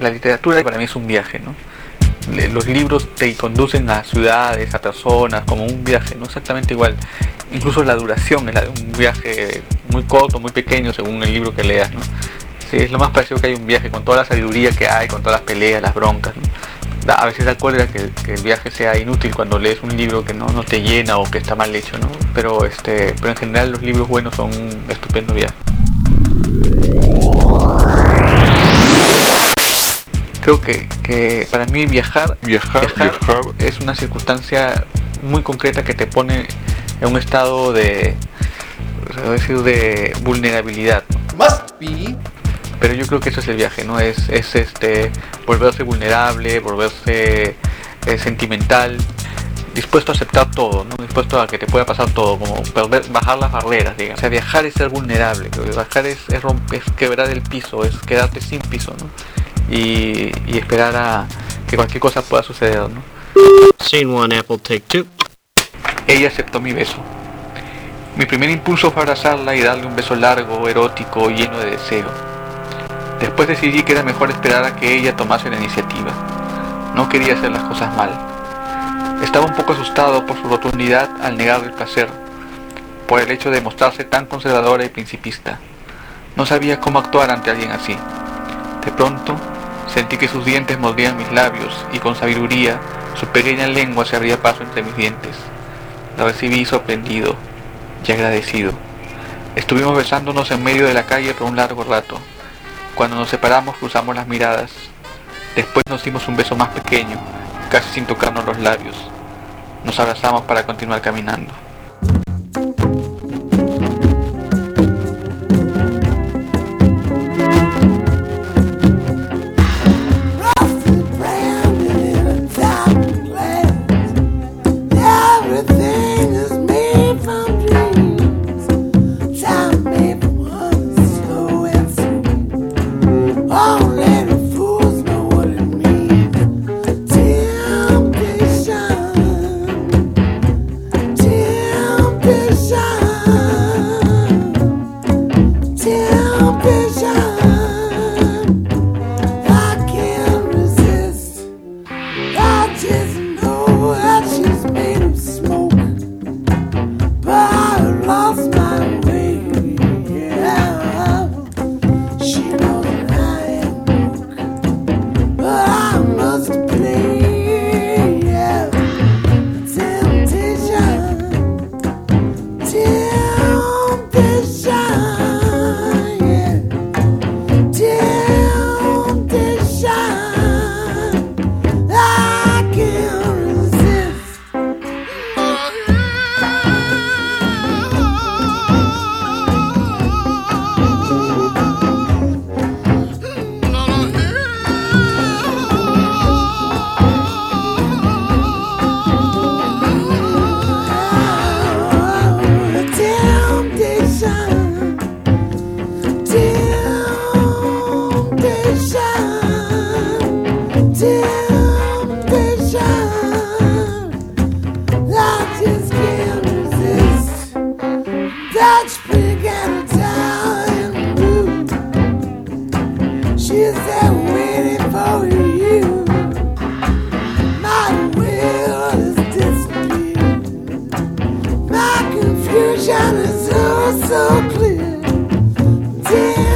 la literatura para mí es un viaje, ¿no? Los libros te conducen a ciudades, a personas, como un viaje, no exactamente igual. Incluso la duración es la de un viaje muy corto, muy pequeño, según el libro que leas, ¿no? Sí, es lo más parecido que hay un viaje, con toda la sabiduría que hay, con todas las peleas, las broncas, a veces da cólera que, el viaje sea inútil cuando lees un libro que no, no te llena o que está mal hecho, ¿no? Pero, este, pero en general los libros buenos son un estupendo viaje. Creo que, para mí viajar, viajar, es una circunstancia muy concreta que te pone en un estado de, decir, de vulnerabilidad. Must be pero yo creo que eso es el viaje, ¿no? Es, es este volverse vulnerable, volverse eh, sentimental, dispuesto a aceptar todo, ¿no? Dispuesto a que te pueda pasar todo, como perder, bajar las barreras, digamos. O sea, viajar es ser vulnerable, viajar es, es, romper, es quebrar el piso, es quedarte sin piso, ¿no? Y, y esperar a que cualquier cosa pueda suceder, ¿no? Scene one, Apple, take two. Ella aceptó mi beso. Mi primer impulso fue abrazarla y darle un beso largo, erótico, lleno de deseo. Después decidí que era mejor esperar a que ella tomase la iniciativa. No quería hacer las cosas mal. Estaba un poco asustado por su rotundidad al negarle el placer, por el hecho de mostrarse tan conservadora y principista. No sabía cómo actuar ante alguien así. De pronto, sentí que sus dientes mordían mis labios y con sabiduría su pequeña lengua se abría paso entre mis dientes. La recibí sorprendido y agradecido. Estuvimos besándonos en medio de la calle por un largo rato. Cuando nos separamos cruzamos las miradas. Después nos dimos un beso más pequeño, casi sin tocarnos los labios. Nos abrazamos para continuar caminando. Wow. Yeah.